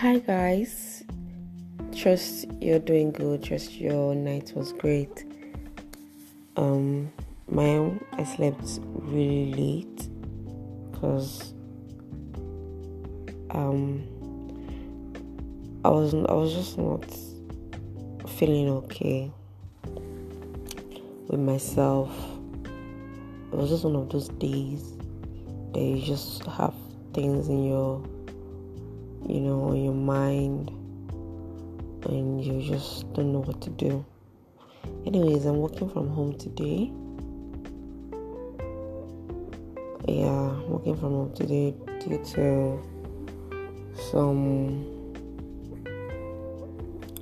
Hi, guys. Trust you're doing good. Trust your night was great. Um, my I slept really late because um I was I was just not feeling okay with myself. It was just one of those days that you just have things in your you know on your mind and you just don't know what to do. Anyways, I'm working from home today. Yeah, working from home today due to some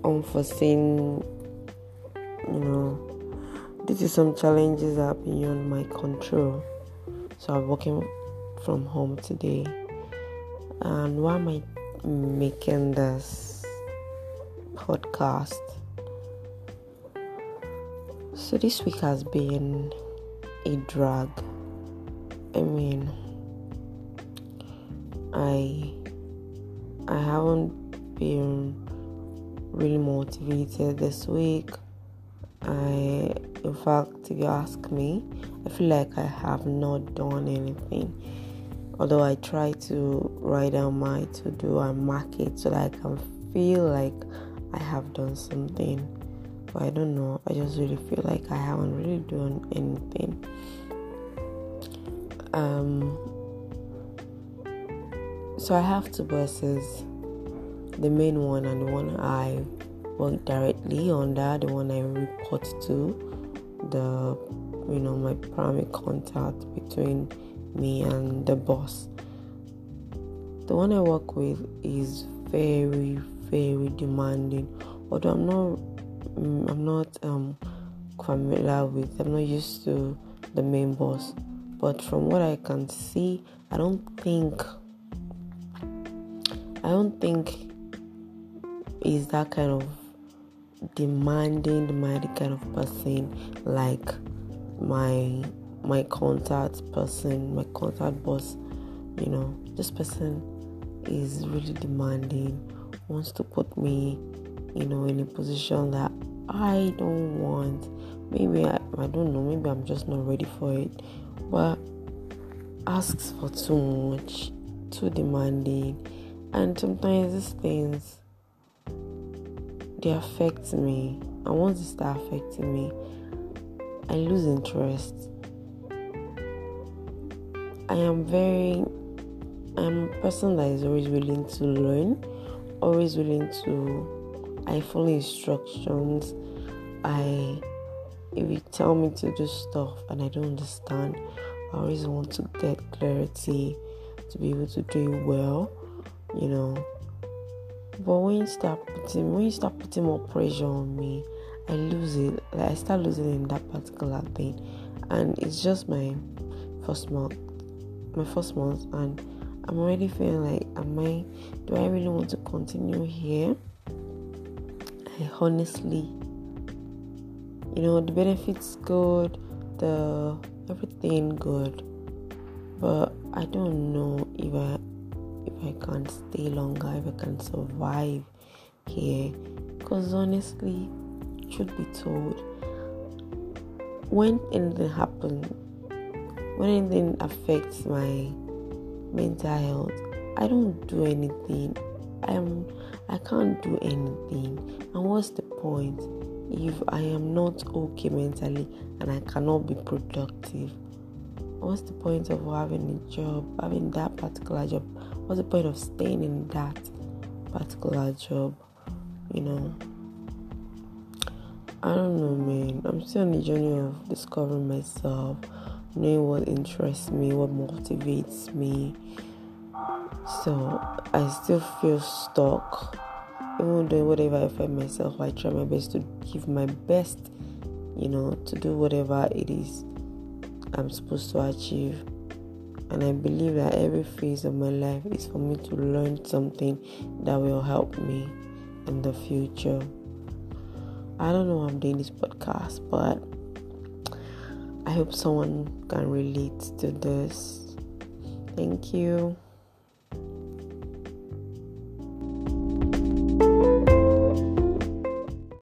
unforeseen, you know, due to some challenges that are beyond my control. So I'm working from home today. And why am I making this podcast? So this week has been a drag. I mean, I I haven't been really motivated this week. I, in fact, if you ask me, I feel like I have not done anything. Although I try to write down my to do and mark it so that I can feel like I have done something. But I don't know. I just really feel like I haven't really done anything. Um. So I have two buses. The main one and the one I work directly under, the one I report to, the you know my primary contact between me and the boss. The one I work with is very, very demanding. Although I'm not, I'm not um, familiar with, I'm not used to the main boss. But from what I can see, I don't think, I don't think is that kind of demanding, demanding kind of person like my my contact person, my contact boss, you know, this person is really demanding, wants to put me, you know, in a position that I don't want. Maybe I, I don't know, maybe I'm just not ready for it. But asks for too much, too demanding. And sometimes these things they affect me. And once they start affecting me, I lose interest. I am very I'm a person that is always willing to learn, always willing to I follow instructions. I if you tell me to do stuff and I don't understand, I always want to get clarity to be able to do it well, you know. But when you start putting when you start putting more pressure on me, I lose it. Like I start losing in that particular thing. And it's just my first month my first month and I'm already feeling like am I do I really want to continue here? I honestly you know the benefits good, the everything good. But I don't know if I if I can stay longer, if I can survive here. Because honestly, should be told, when anything happens, when anything affects my mental health, I don't do anything. I'm I can't do anything. And what's the point if I am not okay mentally and I cannot be productive? What's the point of having a job, having that particular job? What's the point of staying in that particular job? You know. I don't know, man. I'm still on the journey of discovering myself, knowing what interests me, what motivates me. So I still feel stuck. Even doing whatever I find myself, I try my best to give my best, you know, to do whatever it is I'm supposed to achieve. And I believe that every phase of my life is for me to learn something that will help me in the future. I don't know I'm doing this podcast, but I hope someone can relate to this. Thank you.